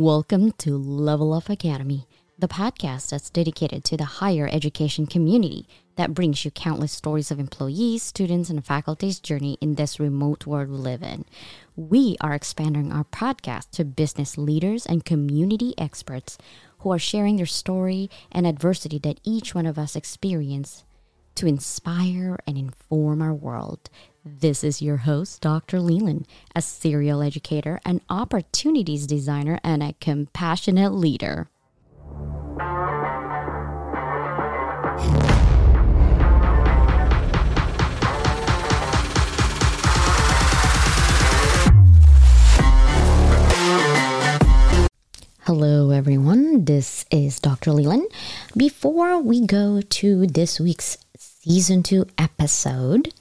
Welcome to Level Up Academy, the podcast that's dedicated to the higher education community that brings you countless stories of employees, students, and faculty's journey in this remote world we live in. We are expanding our podcast to business leaders and community experts who are sharing their story and adversity that each one of us experience to inspire and inform our world. This is your host, Dr. Leyland, a serial educator, an opportunities designer, and a compassionate leader. Hello, everyone. This is Dr. Leyland. Before we go to this week's season two episode,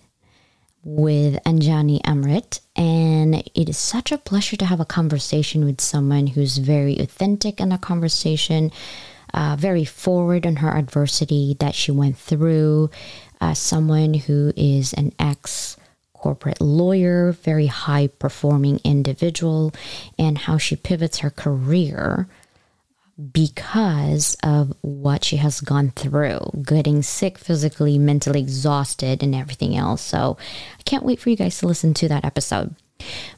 with Anjani Amriit, and it is such a pleasure to have a conversation with someone who's very authentic in the conversation, uh, very forward on her adversity that she went through, uh, someone who is an ex corporate lawyer, very high performing individual, and how she pivots her career because of what she has gone through, getting sick physically, mentally exhausted, and everything else. So I can't wait for you guys to listen to that episode.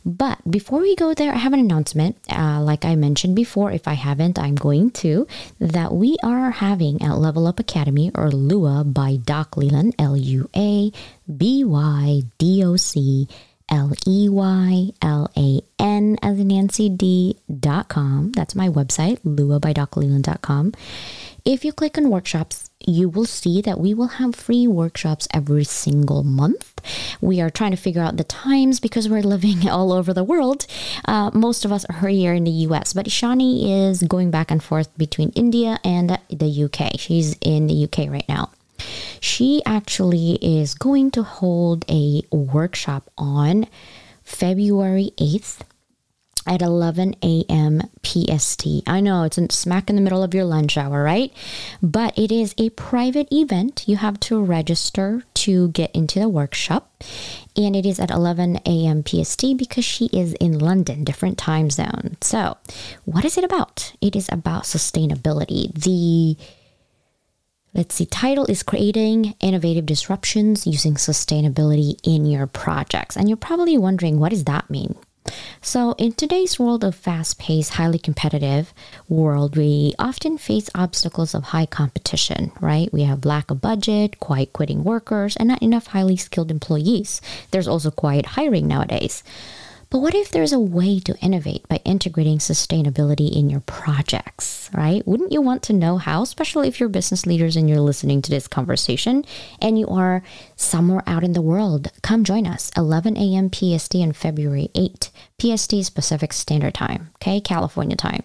But before we go there, I have an announcement. Uh, like I mentioned before, if I haven't, I'm going to, that we are having at Level Up Academy or LUA by Doc Leyland, L U A B Y D O C L E Y L A N as in Nancy D dot com. That's my website, luabyDocLeyland.com. If you click on workshops, you will see that we will have free workshops every single month. We are trying to figure out the times because we're living all over the world. Uh, most of us are here in the US, but Shani is going back and forth between India and the UK. She's in the UK right now. She actually is going to hold a workshop on February 8th at 11 a.m. PST. I know it's smack in the middle of your lunch hour, right? But it is a private event. You have to register to get into the workshop. And it is at 11 a.m. PST because she is in London, different time zone. So, what is it about? It is about sustainability. The Let's see, title is Creating Innovative Disruptions Using Sustainability in Your Projects. And you're probably wondering, what does that mean? So, in today's world of fast paced, highly competitive world, we often face obstacles of high competition, right? We have lack of budget, quiet quitting workers, and not enough highly skilled employees. There's also quiet hiring nowadays. But what if there's a way to innovate by integrating sustainability in your projects, right? Wouldn't you want to know how, especially if you're business leaders and you're listening to this conversation and you are somewhere out in the world? Come join us, 11 a.m. PST on February 8, PST Pacific Standard Time, okay, California time.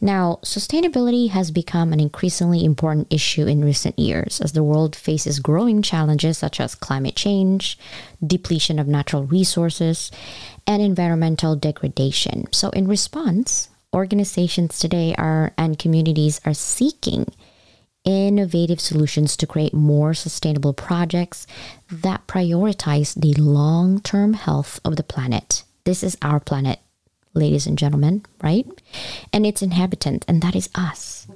Now, sustainability has become an increasingly important issue in recent years as the world faces growing challenges such as climate change, depletion of natural resources, and environmental degradation. So, in response, organizations today are and communities are seeking innovative solutions to create more sustainable projects that prioritize the long-term health of the planet. This is our planet, ladies and gentlemen, right? And its inhabitant, and that is us.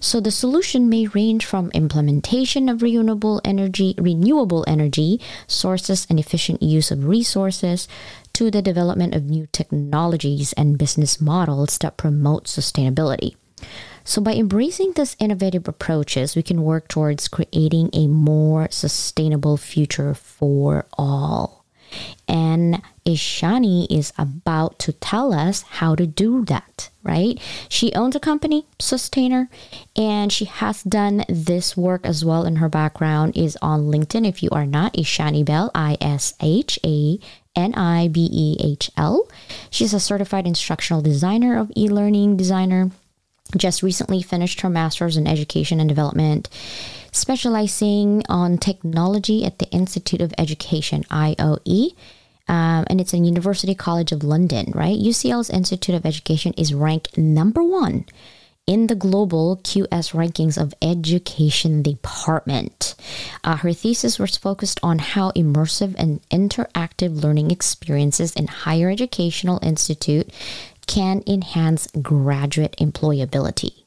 So the solution may range from implementation of renewable energy, renewable energy sources and efficient use of resources to the development of new technologies and business models that promote sustainability. So, by embracing these innovative approaches, we can work towards creating a more sustainable future for all. And Ishani is about to tell us how to do that, right? She owns a company, Sustainer, and she has done this work as well in her background is on LinkedIn. If you are not, Ishani Behl, I S H A N I B E H L. She's a certified instructional designer of e learning designer. Just recently finished her master's in education and development specializing on technology at the Institute of Education, IOE. Um, and it's a University College of London, right? UCL's Institute of Education is ranked number one in the global QS rankings of education department. Uh, her thesis was focused on how immersive and interactive learning experiences in higher educational institute can enhance graduate employability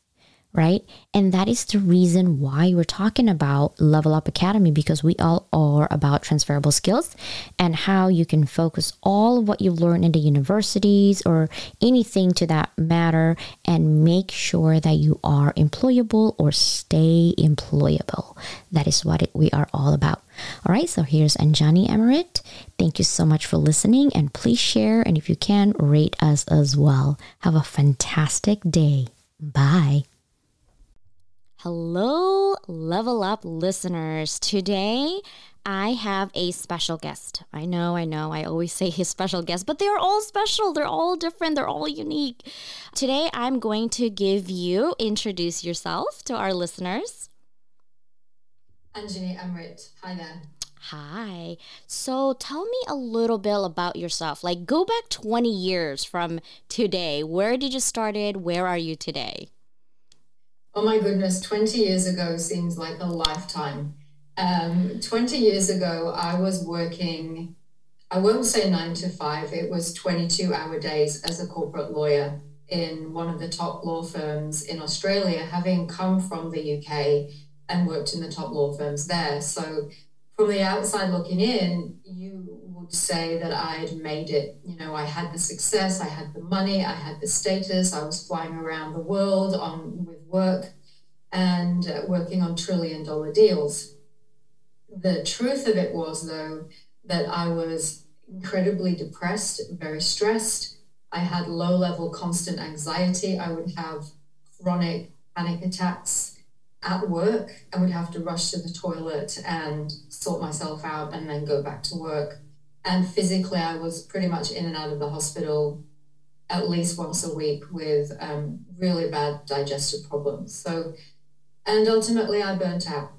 right? And that is the reason why we're talking about Level Up Academy because we all are about transferable skills and how you can focus all of what you've learned in the universities or anything to that matter and make sure that you are employable or stay employable. That is what it, we are all about. All right, so here's Anjani Amriit. Thank you so much for listening and please share and if you can, rate us as well. Have a fantastic day. Bye. Hello, Level Up listeners. Today, I have a special guest. I know, I know, I always say his special guest, but they're all special. They're all different. They're all unique. Today, I'm going to give you introduce yourself to our listeners. Anjani Amriit. Hi there. Hi. So tell me a little bit about yourself. Like go back 20 years from today. Where did you started? Where are you today? Oh my goodness, 20 years ago seems like a lifetime. Um, 20 years ago, I was working, I won't say nine to five, it was 22 hour days as a corporate lawyer in one of the top law firms in Australia, having come from the UK and worked in the top law firms there. So, from the outside looking in, you would say that I had made it. You know, I had the success, I had the money, I had the status, I was flying around the world on with work and uh, working on trillion dollar deals. The truth of it was, though, that I was incredibly depressed, very stressed. I had low level constant anxiety. I would have chronic panic attacks at work. I would have to rush to the toilet and sort myself out and then go back to work. And physically, I was pretty much in and out of the hospital at least once a week with um, really bad digestive problems. So, and ultimately, I burnt out.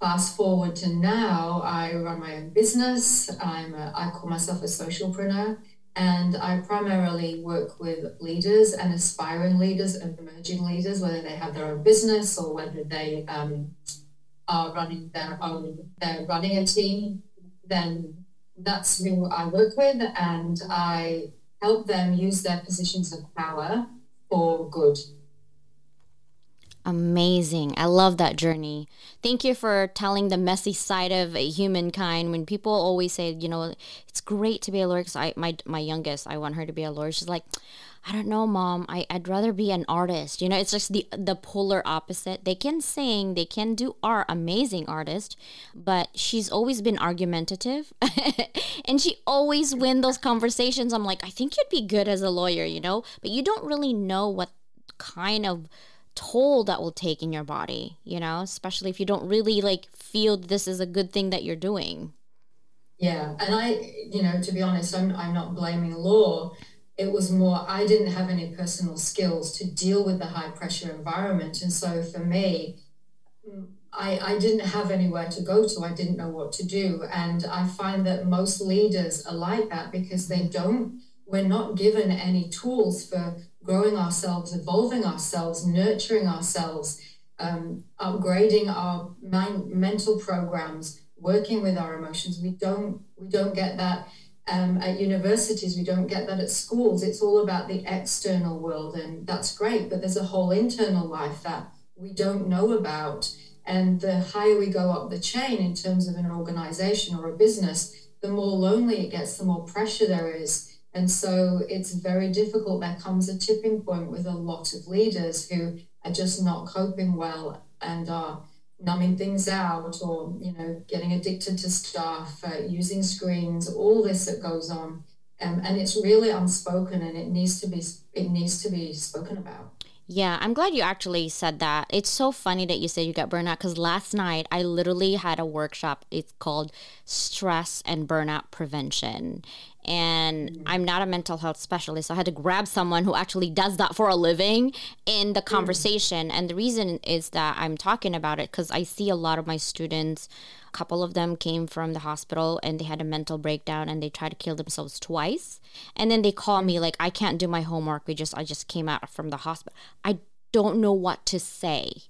Fast forward to now, I run my own business. I'm a, I call myself a socialpreneur, and I primarily work with leaders and aspiring leaders and emerging leaders, whether they have their own business or whether they um, are running their own, they're running a team. Then that's who I work with, and I help them use their positions of power for good. Amazing. I love that journey. Thank you for telling the messy side of humankind. When people always say, you know, it's great to be a lawyer, because I, my, my youngest, I want her to be a lawyer. She's like, I don't know, mom. I, I'd rather be an artist. You know, it's just the the polar opposite. They can sing, they can do art, amazing artist, but she's always been argumentative. and she always win those conversations. I'm like, I think you'd be good as a lawyer, you know? But you don't really know what kind of toll that will take in your body, you know, especially if you don't really like feel this is a good thing that you're doing. Yeah, and I, you know, to be honest, I'm I'm not blaming law it was more i didn't have any personal skills to deal with the high pressure environment. And so for me I, I didn't have anywhere to go to. I didn't know what to do. And i find that most leaders are like that because they don't we're not given any tools for growing ourselves evolving ourselves nurturing ourselves um, upgrading our mind, mental programs working with our emotions. We don't we don't get that um, at universities, we don't get that at schools. It's all about the external world, and that's great, but there's a whole internal life that we don't know about. And the higher we go up the chain in terms of an organization or a business, the more lonely it gets, the more pressure there is. And so it's very difficult. There comes a tipping point with a lot of leaders who are just not coping well and are numbing things out or you know getting addicted to stuff uh, using screens all this that goes on um, and it's really unspoken and it needs to be it needs to be spoken about yeah, I'm glad you actually said that. It's so funny that you said you got burnout because last night I literally had a workshop. It's called Stress and Burnout Prevention and. I'm not a mental health specialist. So I had to grab someone who actually does that for a living in the mm. conversation. And the reason is that I'm talking about it because I see a lot of my students, a couple of them came from the hospital and they had a mental breakdown and they tried to kill themselves twice. And then they call me like, I can't do my homework. We just, I just came out from the hospital. I don't know what to say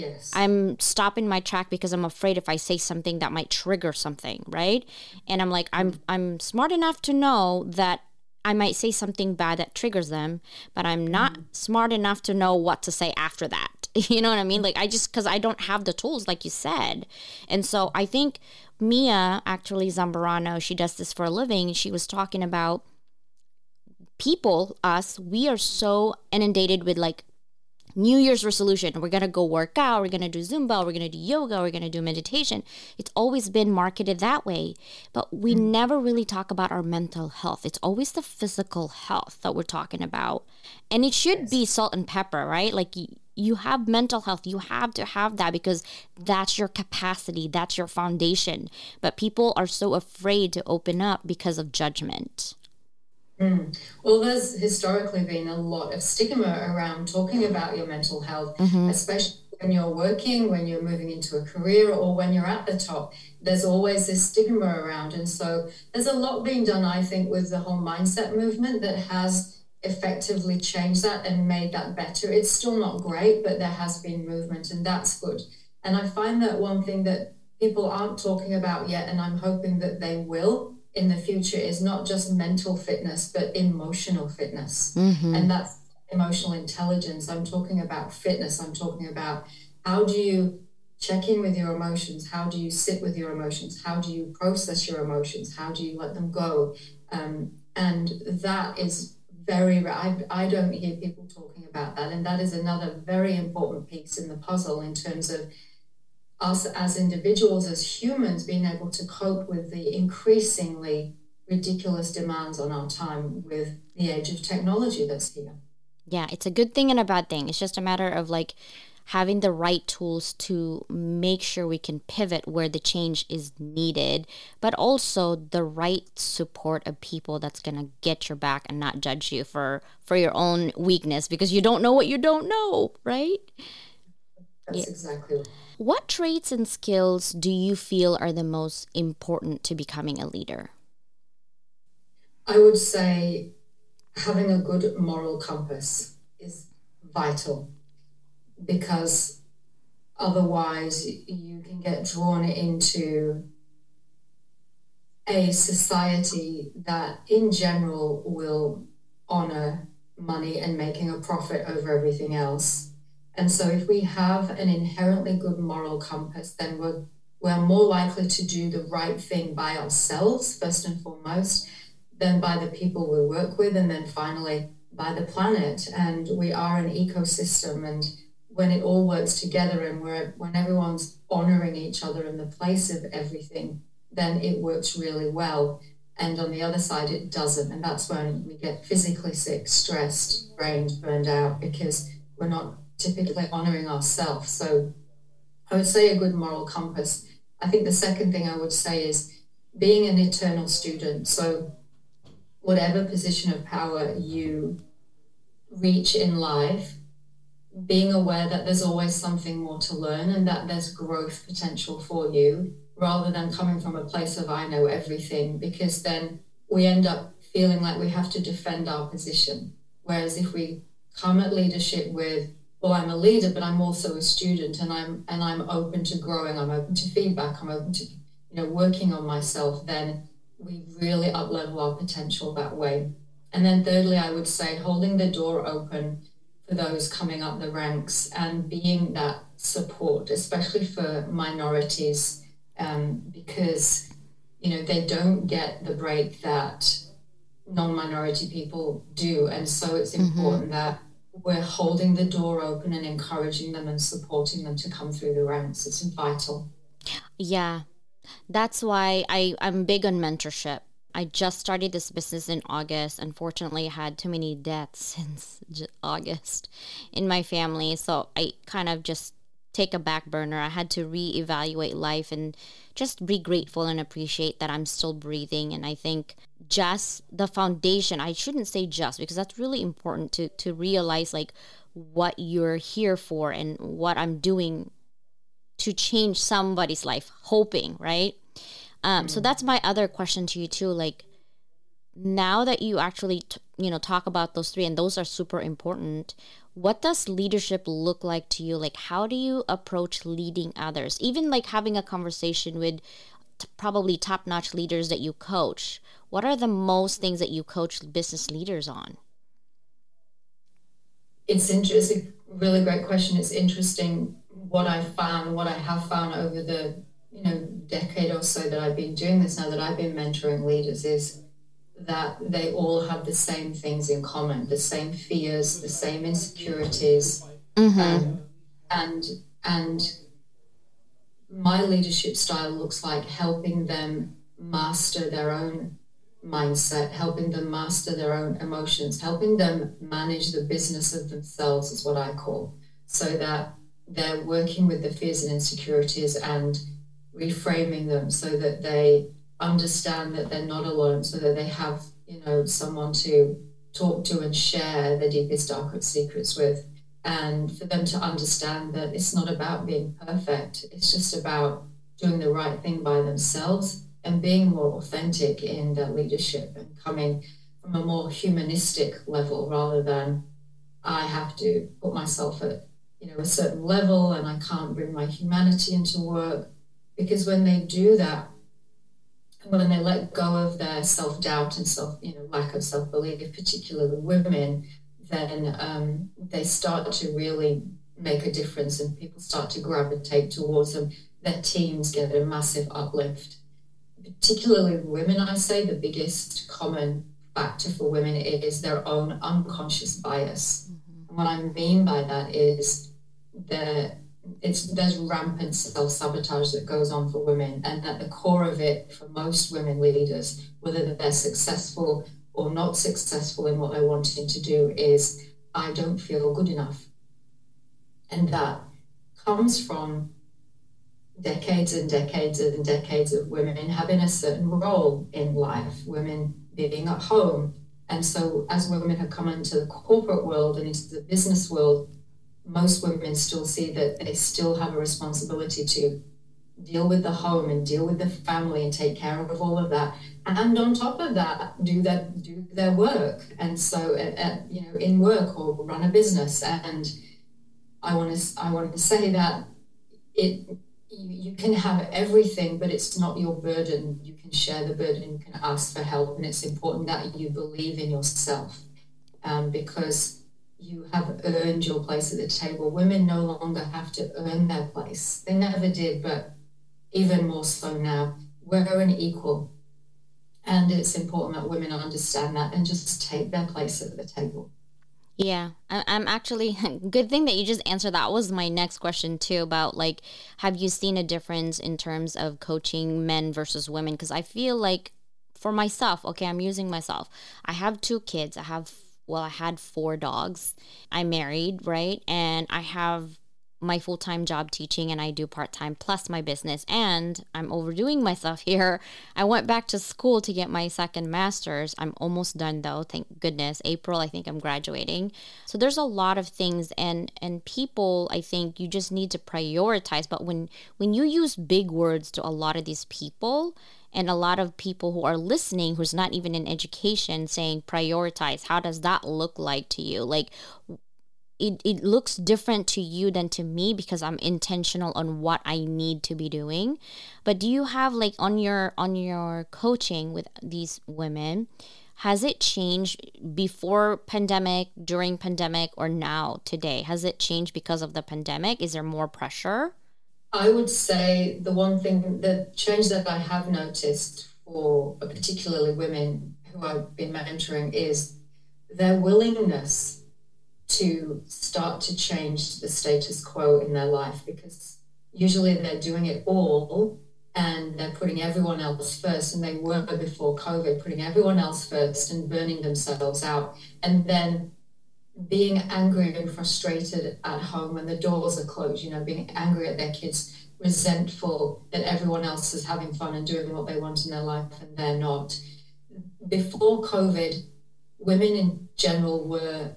Yes. I'm stopping my track because I'm afraid if I say something that might trigger something, right? And I'm like, I'm I'm smart enough to know that I might say something bad that triggers them, but I'm not mm. smart enough to know what to say after that. You know what I mean? Like I just cuz I don't have the tools like you said. And so I think Mia actually Zambrano, she does this for a living. She was talking about people us we are so inundated with like New Year's resolution. We're going to go work out. We're going to do Zumba. We're going to do yoga. We're going to do meditation. It's always been marketed that way. But we mm. never really talk about our mental health. It's always the physical health that we're talking about. And it should yes. be salt and pepper, right? Like you, you have mental health. You have to have that because that's your capacity, that's your foundation. But people are so afraid to open up because of judgment. Mm. Well, there's historically been a lot of stigma around talking about your mental health, mm-hmm. especially when you're working, when you're moving into a career, or when you're at the top. There's always this stigma around. And so there's a lot being done, I think, with the whole mindset movement that has effectively changed that and made that better. It's still not great, but there has been movement, and that's good. And I find that one thing that people aren't talking about yet, and I'm hoping that they will, in the future is not just mental fitness, but emotional fitness. Mm-hmm. And that's emotional intelligence. I'm talking about fitness. I'm talking about how do you check in with your emotions? How do you sit with your emotions? How do you process your emotions? How do you let them go? Um, and that is very I, I don't hear people talking about that. And that is another very important piece in the puzzle in terms of us as individuals, as humans, being able to cope with the increasingly ridiculous demands on our time with the age of technology that's here. Yeah, it's a good thing and a bad thing. It's just a matter of like having the right tools to make sure we can pivot where the change is needed, but also the right support of people that's going to get your back and not judge you for for your own weakness because you don't know what you don't know, right? That's yeah. exactly what traits and skills do you feel are the most important to becoming a leader? I would say having a good moral compass is vital because otherwise you can get drawn into a society that in general will honor money and making a profit over everything else and so if we have an inherently good moral compass, then we're, we're more likely to do the right thing by ourselves, first and foremost, than by the people we work with, and then finally by the planet. And we are an ecosystem. And when it all works together and we're, when everyone's honoring each other in the place of everything, then it works really well. And on the other side, it doesn't. And that's when we get physically sick, stressed, drained, burned out because we're not typically honoring ourselves. So I would say a good moral compass. I think the second thing I would say is being an eternal student. So whatever position of power you reach in life, being aware that there's always something more to learn and that there's growth potential for you rather than coming from a place of I know everything, because then we end up feeling like we have to defend our position. Whereas if we come at leadership with well i'm a leader but i'm also a student and i'm and i'm open to growing i'm open to feedback i'm open to you know working on myself then we really up level our potential that way and then thirdly i would say holding the door open for those coming up the ranks and being that support especially for minorities um, because you know they don't get the break that non-minority people do and so it's mm-hmm. important mm-hmm. that we're holding the door open and encouraging them and supporting them to come through the ranks. It's vital. Yeah. That's why I, I'm big on mentorship. I just started this business in August. Unfortunately, I had too many deaths since August in my family. So I kind of just take a back burner. I had to reevaluate life and just be grateful and appreciate that I'm still breathing. And I think just the foundation, I shouldn't say just because that's really important to, to realize like what you're here for and what I'm doing to change somebody's life, hoping, right? Um, mm. So that's my other question to you too. Like now that you actually, t- you know, talk about those three and those are super important, what does leadership look like to you like how do you approach leading others even like having a conversation with t- probably top notch leaders that you coach, what are the most things that you coach business leaders on? It's interesting, really great question. It's interesting what I found, what I have found over the you know decade or so that I've been doing this now that I've been mentoring leaders is that they all have the same things in common, the same fears, the same insecurities, mm-hmm. um, and and my leadership style looks like helping them master their own mindset, helping them master their own emotions, helping them manage the business of themselves is what I call, so that they're working with the fears and insecurities and reframing them so that they understand that they're not alone, so that they have, you know, someone to talk to and share their deepest, darkest secrets with. And for them to understand that it's not about being perfect, it's just about doing the right thing by themselves and being more authentic in their leadership and coming from a more humanistic level rather than I have to put myself at you know a certain level and I can't bring my humanity into work because when they do that when they let go of their self-doubt and self you know lack of self-belief particularly women then um, they start to really make a difference and people start to gravitate towards them. Their teams get a massive uplift. Particularly women i say the biggest common factor for women is their own unconscious bias. Mm-hmm. and what i mean by that is the it's there's rampant self-sabotage that goes on for women and at the core of it for most women leaders whether they're successful or not successful in what they're wanting to do is i don't feel good enough. And that comes from decades and decades and decades of women having a certain role in life women being at home. And so as women have come into the corporate world and into the business world most women still see that they still have a responsibility to deal with the home and deal with the family and take care of all of that. And on top of that do that do their work. And so uh, uh, you know in work or run a business. And i want to i want to say that it you, you can have everything but it's not your burden. You can share the burden you can ask for help. And it's important that you believe in yourself um, because you have earned your place at the table. Women no longer have to earn their place. They never did, but even more so now. We're an equal. And it's important that women understand that and just take their place at the table. Yeah, I'm actually good thing that you just answered. That was my next question too about like, have you seen a difference in terms of coaching men versus women? Because I feel like for myself, okay, I'm using myself. I have two kids. I have well, I had four dogs. I'm married, right? And I have my full time job teaching and I do part time plus my business. And I'm overdoing myself here. I went back to school to get my second master's. I'm almost done though, thank goodness. April, I think I'm graduating. So there's a lot of things and and people, I think you just need to prioritize. But when when you use big words to a lot of these people, and a lot of people who are listening who's not even in education saying prioritize how does that look like to you like it, it looks different to you than to me because i'm intentional on what i need to be doing. But do you have like on your on your coaching with these women has it changed before pandemic during pandemic or now today? Has it changed because of the pandemic? Is there more pressure? I would say the one thing, the change that I have noticed for particularly women who I've been mentoring is their willingness to start to change the status quo in their life because usually they're doing it all and they're putting everyone else first and they were before covid putting everyone else first and burning themselves out and then being angry and frustrated at home when the doors are closed, you know, being angry at their kids, resentful that everyone else is having fun and doing what they want in their life and they're not. Before COVID, women in general were,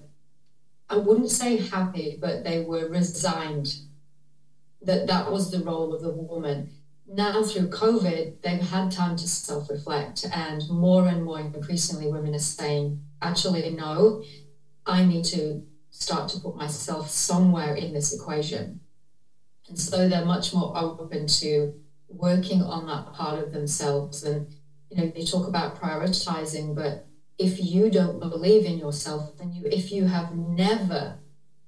I wouldn't say happy, but they were resigned that that was the role of the woman. Now, through COVID, they've had time to self reflect, and more and more increasingly, women are saying, actually, no, I need to start to put myself somewhere in this equation. And so they're much more open to working on that part of themselves. And, you know, you talk about prioritizing, but if you don't believe in yourself, then you, if you have never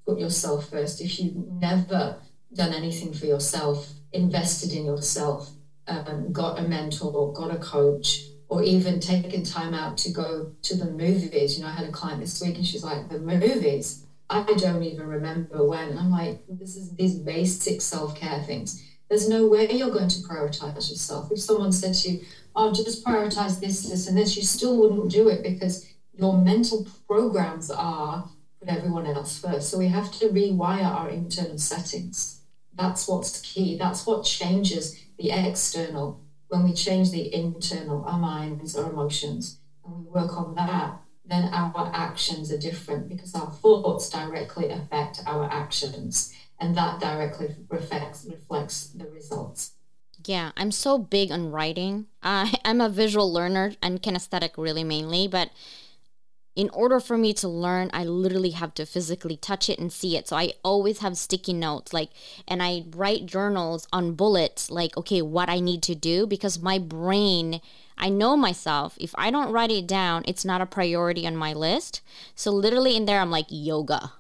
put yourself first, if you've never done anything for yourself, invested in yourself, um, got a mentor, got a coach, or even taken time out to go to the movies. You know, I had a client this week and she's like, the movies, I don't even remember when. And I'm like, this is these basic self-care things. There's no way you're going to prioritize yourself. If someone said to you, oh, just prioritize this, this, and this, you still wouldn't do it because your mental programs are put everyone else first. So we have to rewire our internal settings. That's what's key. That's what changes the external when we change the internal, our minds, our emotions, and we work on that, then our actions are different because our thoughts directly affect our actions, and that directly reflects reflects the results. Yeah, I'm so big on writing. I, I'm a visual learner and kinesthetic, really mainly, but in order for me to learn, I literally have to physically touch it and see it. So I always have sticky notes, like, and I write journals on bullets, like, okay, what I need to do because my brain, I know myself. If I don't write it down, it's not a priority on my list. So literally in there, I'm like, yoga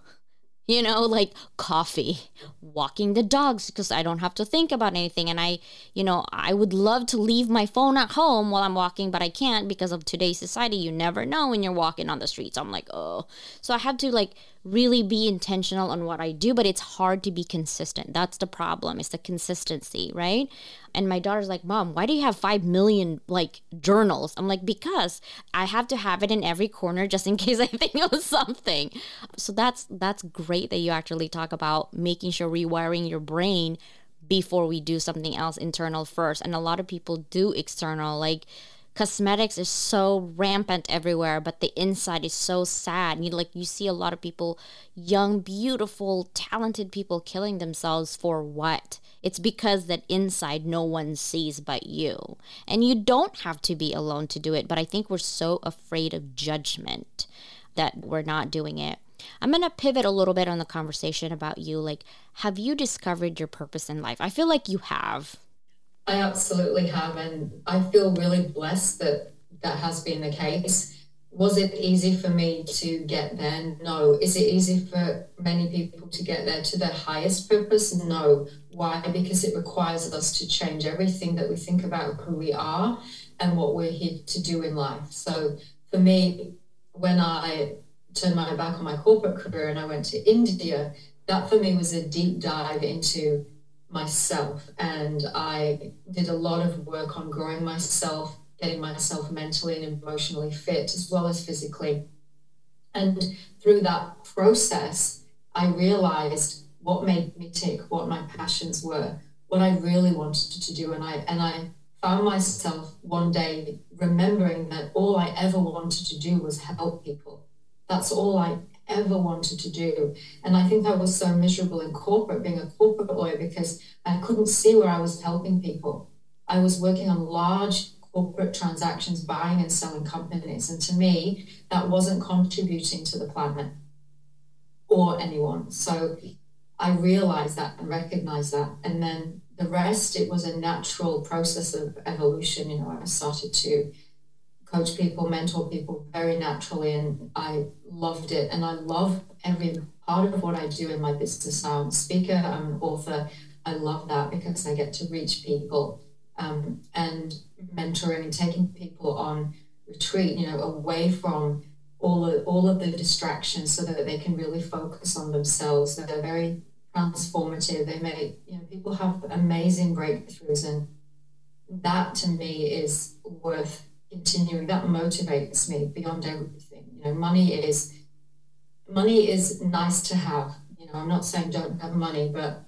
you know, like coffee, walking the dogs because I don't have to think about anything. And I, you know, I would love to leave my phone at home while I'm walking, but I can't because of today's society. You never know when you're walking on the streets. I'm like, oh. So I have to like really be intentional on what I do, but it's hard to be consistent. That's the problem. It's the consistency, right? And my daughter's like, "Mom, why do you have 5 million like journals?" I'm like, "Because I have to have it in every corner just in case I think of something." So that's that's great that you actually talk about making sure rewiring your brain before we do something else internal first. And a lot of people do external like cosmetics is so rampant everywhere but the inside is so sad you like you see a lot of people young beautiful talented people killing themselves for what it's because that inside no one sees but you and you don't have to be alone to do it but i think we're so afraid of judgment that we're not doing it I'm going to pivot a little bit on the conversation about you. Like, have you discovered your purpose in life? I feel like you have. I absolutely have, and I feel really blessed that that has been the case. Was it easy for me to get there? No. Is it easy for many people to get there to their highest purpose? No. Why? Because it requires us to change everything that we think about who we are and what we're here to do in life. So for me, when I turned my back on my corporate career and I went to India, that for me was a deep dive into myself. And I did a lot of work on growing myself, getting myself mentally and emotionally fit, as well as physically. And through that process, I realized what made me tick, what my passions were, what I really wanted to do. And I and I found myself one day remembering that all I ever wanted to do was help people. That's all I ever wanted to do. And I think I was so miserable in corporate, being a corporate lawyer, because I couldn't see where I was helping people. I was working on large corporate transactions, buying and selling companies. And to me, that wasn't contributing to the planet or anyone. So I realized that and recognized that. And then the rest, it was a natural process of evolution. You know, I started to coach people, mentor people very naturally, and I loved it. And I love every part of what I do in my business. I'm a speaker, I'm an author. I love that because I get to reach people um, and mentoring and taking people on retreat, you know, away from all of, all of the distractions so that they can really focus on themselves. They're very transformative. They make, you know, people have amazing breakthroughs and that to me is worth continuing. That motivates me beyond everything. You know, money is money is nice to have. You know, I'm not saying don't have money, but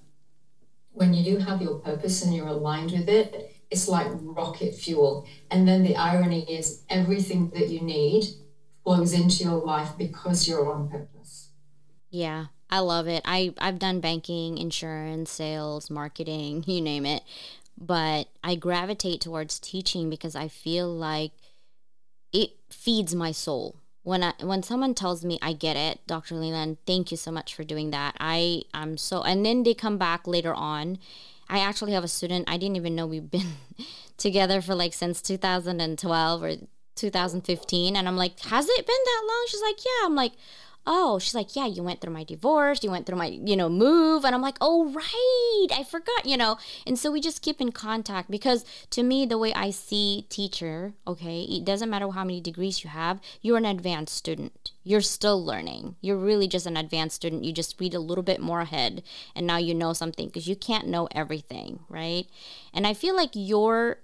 when you do have your purpose and you're aligned with it, it's like rocket fuel. And then the irony is everything that you need flows into your life because you're on purpose. Yeah. I love it. I, I've done banking, insurance, sales, marketing, you name it but I gravitate towards teaching because I feel like it feeds my soul. When I when someone tells me I get it, Dr. Leyland, thank you so much for doing that. I I'm so and then they come back later on I actually have a student. I didn't even know we've been together for like since 2012 or 2015. And I'm like, has it been that long? She's like, yeah. I'm like, oh, she's like, yeah, you went through my divorce, you went through my, you know, move. And I'm like, oh, right, I forgot, you know. And so we just keep in contact because to me, the way I see teacher, okay, it doesn't matter how many degrees you have, you're an advanced student. You're still learning. You're really just an advanced student. You just read a little bit more ahead and now you know something because you can't know everything, right? And I feel like you're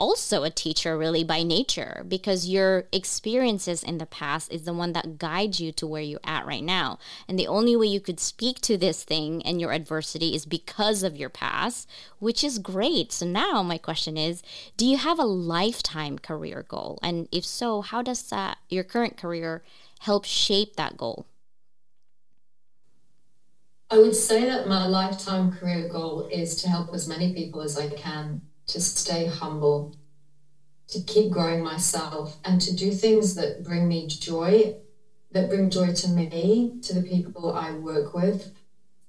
also a teacher really by nature because your experiences in the past is the one that guides you to where you're at right now. And the only way you could speak to this thing and your adversity is because of your past which is great. So now my question is do you have a lifetime career goal? And if so how does that your current career help shape that goal? I would say that my lifetime career goal is to help as many people as I can to stay humble, to keep growing myself, and to do things that bring me joy, that bring joy to me, to the people I work with.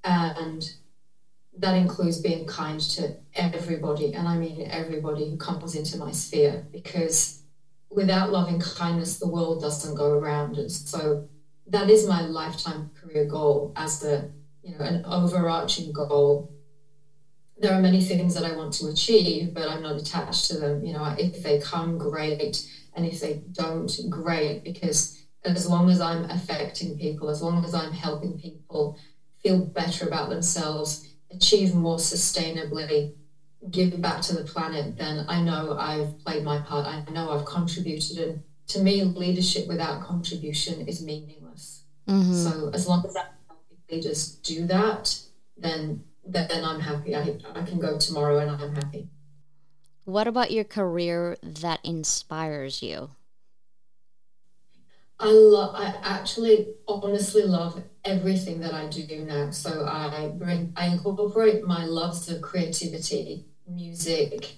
And that includes being kind to everybody. And I mean everybody who comes into my sphere, because without loving kindness, the world doesn't go around. And so that is my lifetime career goal as the, you know, an overarching goal there are many things that I want to achieve, but I'm not attached to them. You know, if they come, great. And if they don't, great. Because as long as I'm affecting people, as long as I'm helping people feel better about themselves, achieve more sustainably, give back to the planet, then I know I've played my part. I know I've contributed. And to me, leadership without contribution is meaningless. Mm-hmm. So as long as leaders do that, then then I'm happy. I, I can go tomorrow and I'm happy. What about your career that inspires you? I love. I actually, honestly love everything that I do now. So I bring, I incorporate my loves of creativity, music,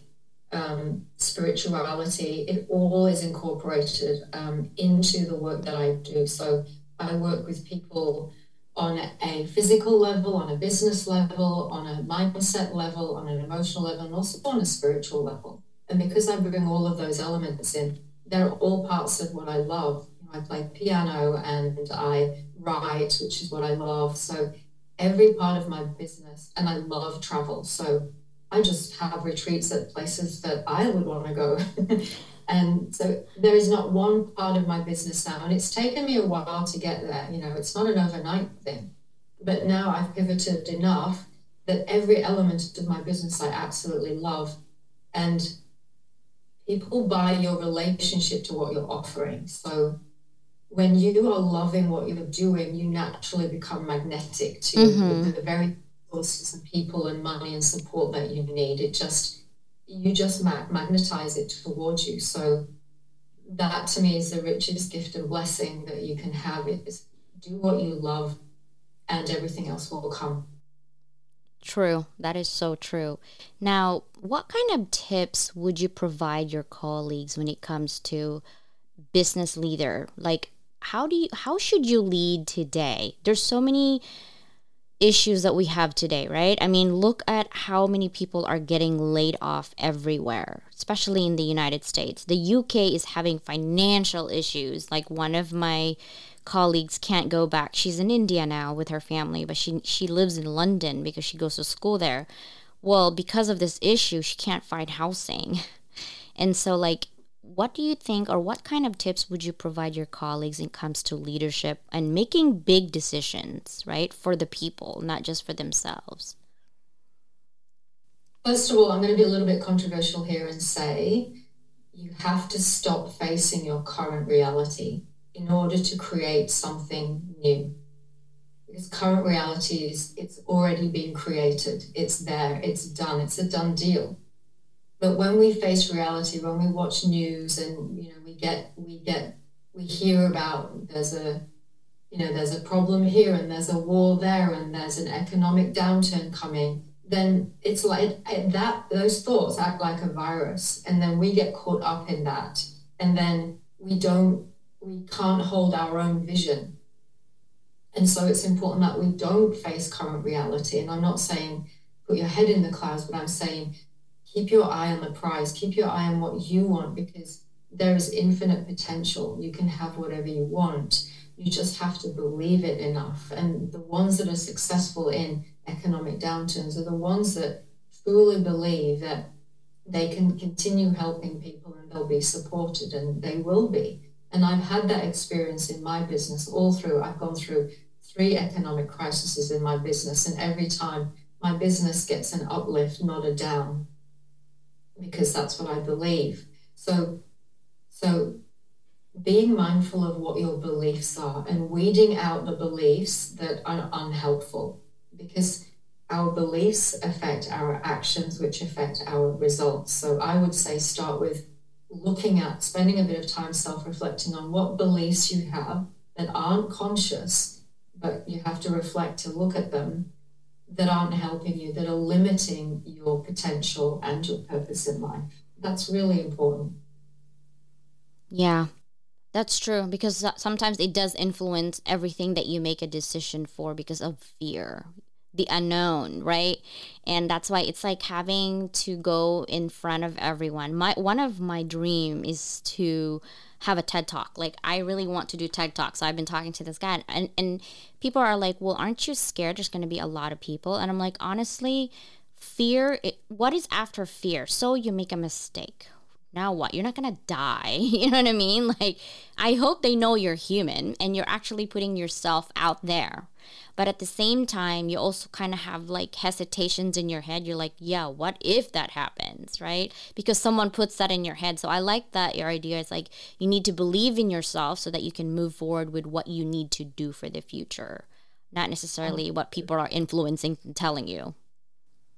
um, spirituality. It all is incorporated um, into the work that I do. So I work with people on a physical level, on a business level, on a mindset level, on an emotional level, and also on a spiritual level. And because I bring all of those elements in, they're all parts of what I love. I play piano and I write, which is what I love. So every part of my business, and I love travel. So I just have retreats at places that I would want to go. And so there is not one part of my business now, and it's taken me a while to get there. You know, it's not an overnight thing, but now I've pivoted enough that every element of my business I absolutely love. And people buy your relationship to what you're offering. So when you are loving what you're doing, you naturally become magnetic to mm-hmm. the, very sources and people and money and support that you need. It just you just mag- magnetize it towards you. So that to me is the richest gift and blessing that you can have is do what you love and everything else will come. True. That is so true. Now, what kind of tips would you provide your colleagues when it comes to business leader? Like how do you how should you lead today? There's so many issues that we have today, right? I mean, look at how many people are getting laid off everywhere, especially in the United States. The UK is having financial issues. Like one of my colleagues can't go back. She's in India now with her family, but she she lives in London because she goes to school there. Well, because of this issue, she can't find housing. And so like what do you think or what kind of tips would you provide your colleagues when it comes to leadership and making big decisions right for the people not just for themselves? First of all i'm going to be a little bit controversial here and say you have to stop facing your current reality in order to create something new. Because current reality is it's already been created. It's there. It's done. It's a done deal but when we face reality, when we watch news and you know we get we get we hear about there's a you know there's a problem here and there's a war there and there's an economic downturn coming, then it's like eh, that those thoughts act like a virus, and then we get caught up in that, and then we don't we can't hold our own vision. And so it's important that we don't face current reality. And I'm not saying put your head in the clouds, but I'm saying keep your eye on the prize, keep your eye on what you want because there is infinite potential. You can have whatever you want. You just have to believe it enough. And the ones that are successful in economic downturns are the ones that truly believe that they can continue helping people and they'll be supported and they will be. And I've had that experience in my business all through. I've gone through three economic crises in my business, and every time my business gets an uplift, not a down, because that's what I believe. So, so being mindful of what your beliefs are and weeding out the beliefs that are unhelpful, because our beliefs affect our actions, which affect our results. So I would say start with looking at, spending a bit of time self reflecting on what beliefs you have that aren't conscious, but you have to reflect to look at them that aren't helping you, that are limiting your potential and your purpose in life. That's really important. Yeah, that's true because sometimes it does influence everything that you make a decision for because of fear the unknown, right? And that's why it's like having to go in front of everyone. My one of my dream is to have a TED talk. Like I really want to do TED talk. So I've been talking to this guy and and people are like, "Well, aren't you scared there's going to be a lot of people?" And I'm like, "Honestly, fear it, what is after fear? So you make a mistake. Now what? You're not going to die. You know what I mean? Like I hope they know you're human and you're actually putting yourself out there but at the same time you also kind of have like hesitations in your head. You're like yeah what if that happens? Right? Because someone puts that in your head. So i like that your idea is like you need to believe in yourself so that you can move forward with what you need to do for the future not necessarily what people are influencing and telling you.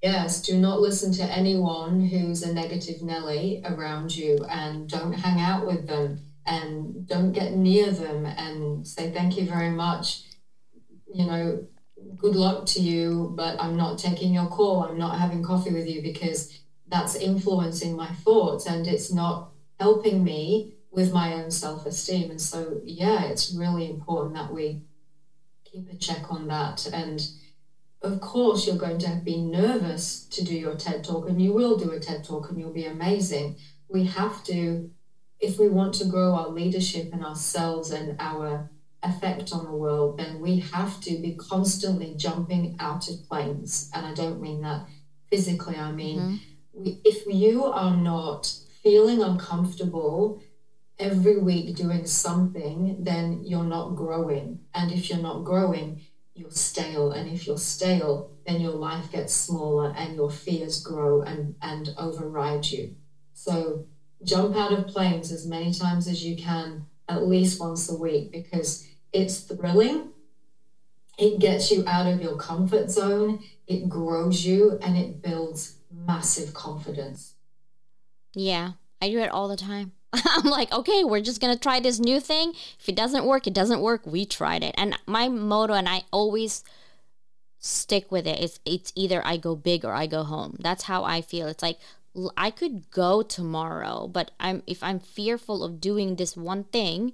Yes, do not listen to anyone who's a negative Nelly around you and don't hang out with them and don't get near them and say thank you very much you know, good luck to you, but I'm not taking your call. I'm not having coffee with you because that's influencing my thoughts and it's not helping me with my own self esteem. And so, yeah, it's really important that we keep a check on that. And of course, you're going to be nervous to do your TED talk, and you will do a TED talk and you'll be amazing. We have to, if we want to grow our leadership and ourselves and our effect on the world, then we have to be constantly jumping out of planes. And I don't mean that physically, I mean, mm-hmm. we, if you are not feeling uncomfortable every week doing something, then you're not growing. And if you're not growing, you're stale. And if you're stale, then your life gets smaller and your fears grow and, and override you. So jump out of planes as many times as you can, at least once a week, because it's thrilling. It gets you out of your comfort zone, it grows you, and it builds massive confidence. Yeah, I do it all the time. I'm like, okay, we're just gonna try this new thing. If it doesn't work, it doesn't work. We tried it, and my motto, and I always stick with it. It's it's either I go big or I go home. That's how I feel. It's like I could go tomorrow, but I'm if I'm fearful of doing this one thing,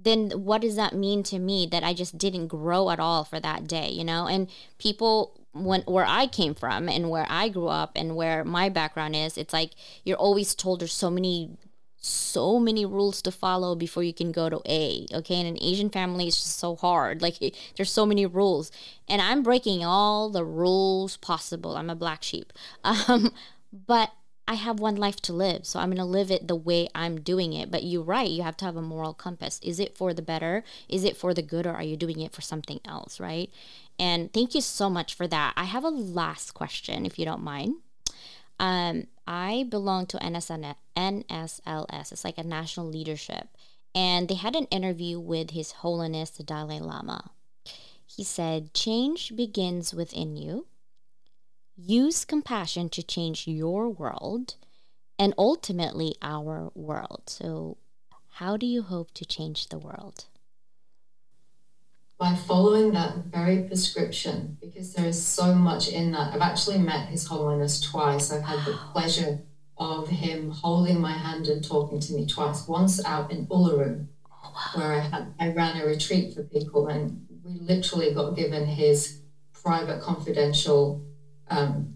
then what does that mean to me that I just didn't grow at all for that day, you know? And people when where I came from and where I grew up and where my background is, it's like you're always told there's so many so many rules to follow before you can go to A. Okay, in an Asian family, it's just so hard. Like there's so many rules, and I'm breaking all the rules possible. I'm a black sheep, um, but I have one life to live, so I'm going to live it the way I'm doing it. But you're right, you have to have a moral compass. Is it for the better? Is it for the good, or are you doing it for something else, right? And thank you so much for that. I have a last question, if you don't mind. Um, I belong to NSN- NSLS, it's like a national leadership, and they had an interview with His Holiness the Dalai Lama. He said, Change begins within you Use compassion to change your world and ultimately our world. So, how do you hope to change the world? By following that very prescription, because there is so much in that. I've actually met His Holiness twice. I've had the pleasure of him holding my hand and talking to me twice. Once out in Uluru, oh, where I had I ran a retreat for people, and we literally got given his private, confidential um,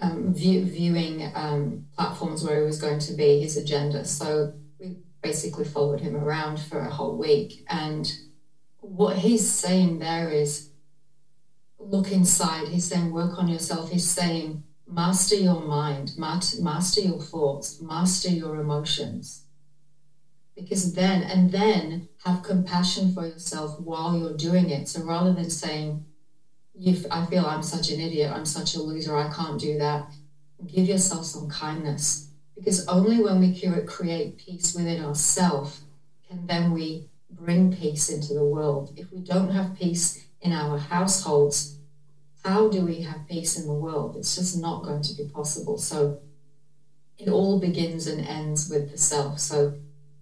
um, view, viewing um, platforms where he was going to be, his agenda. So we basically followed him around for a whole week. And what he's saying there is look inside. He's saying work on yourself. He's saying master your mind, master your thoughts, master your emotions. Because then, and then have compassion for yourself while you're doing it. So rather than saying, you, I feel I'm such an idiot, I'm such a loser, I can't do that, give yourself some kindness. Because only when we create peace within ourselves can then we bring peace into the world. If we don't have peace in our households, how do we have peace in the world? It's just not going to be possible. So it all begins and ends with the self. So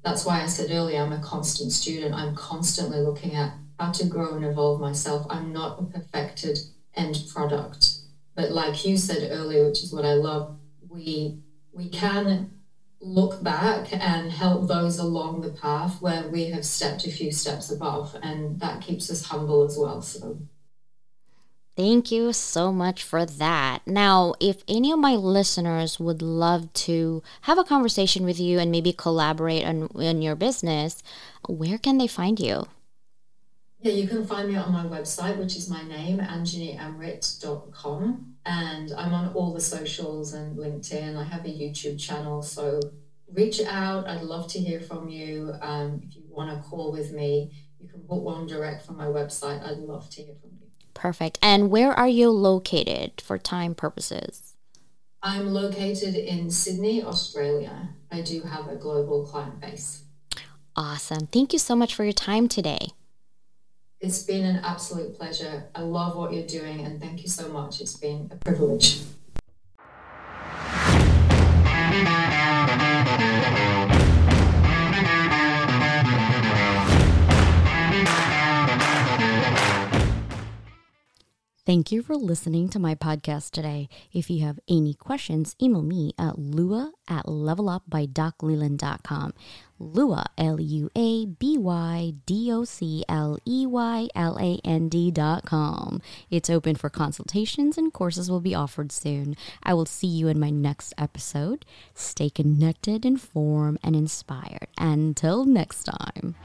that's why I said earlier, I'm a constant student. I'm constantly looking at how to grow and evolve myself. I'm not a perfected end product. But like you said earlier, which is what I love, we we can look back and help those along the path where we have stepped a few steps above and that keeps us humble as well. So Thank you so much for that. Now, if any of my listeners would love to have a conversation with you and maybe collaborate on, on your business, where can they find you? Yeah, you can find me on my website, which is my name, anjaniamriit.com. And I'm on all the socials and LinkedIn. I have a YouTube channel. So reach out. I'd love to hear from you. Um, if you want to call with me, you can book one direct from my website. I'd love to hear from you. Perfect. And where are you located for time purposes? I'm located in Sydney, Australia. I do have a global client base. Awesome. Thank you so much for your time today. It's been an absolute pleasure. I love what you're doing and thank you so much. It's been a privilege. Thank you for listening to my podcast today. If you have any questions, email me at lua at levelupbydocleyland.com. Lua, L U A B Y D O C L E Y L A N D.com. It's open for consultations and courses will be offered soon. I will see you in my next episode. Stay connected, informed, and inspired. Until next time.